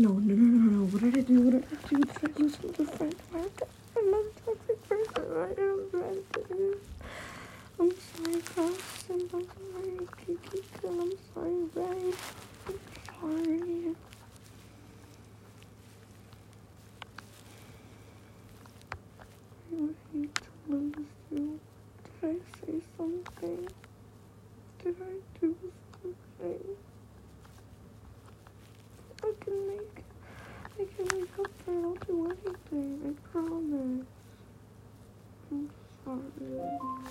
No, no, no, no, no. What did I do? What did I do? Did I lose another friend? Did I another toxic person? I am friends. I'm sorry, Carson. I'm sorry, Kiki. I'm sorry, Ray. I'm sorry. I would hate to lose you. Did I say something? Did I do something? okay, I'll do anything, I promise. I'm sorry.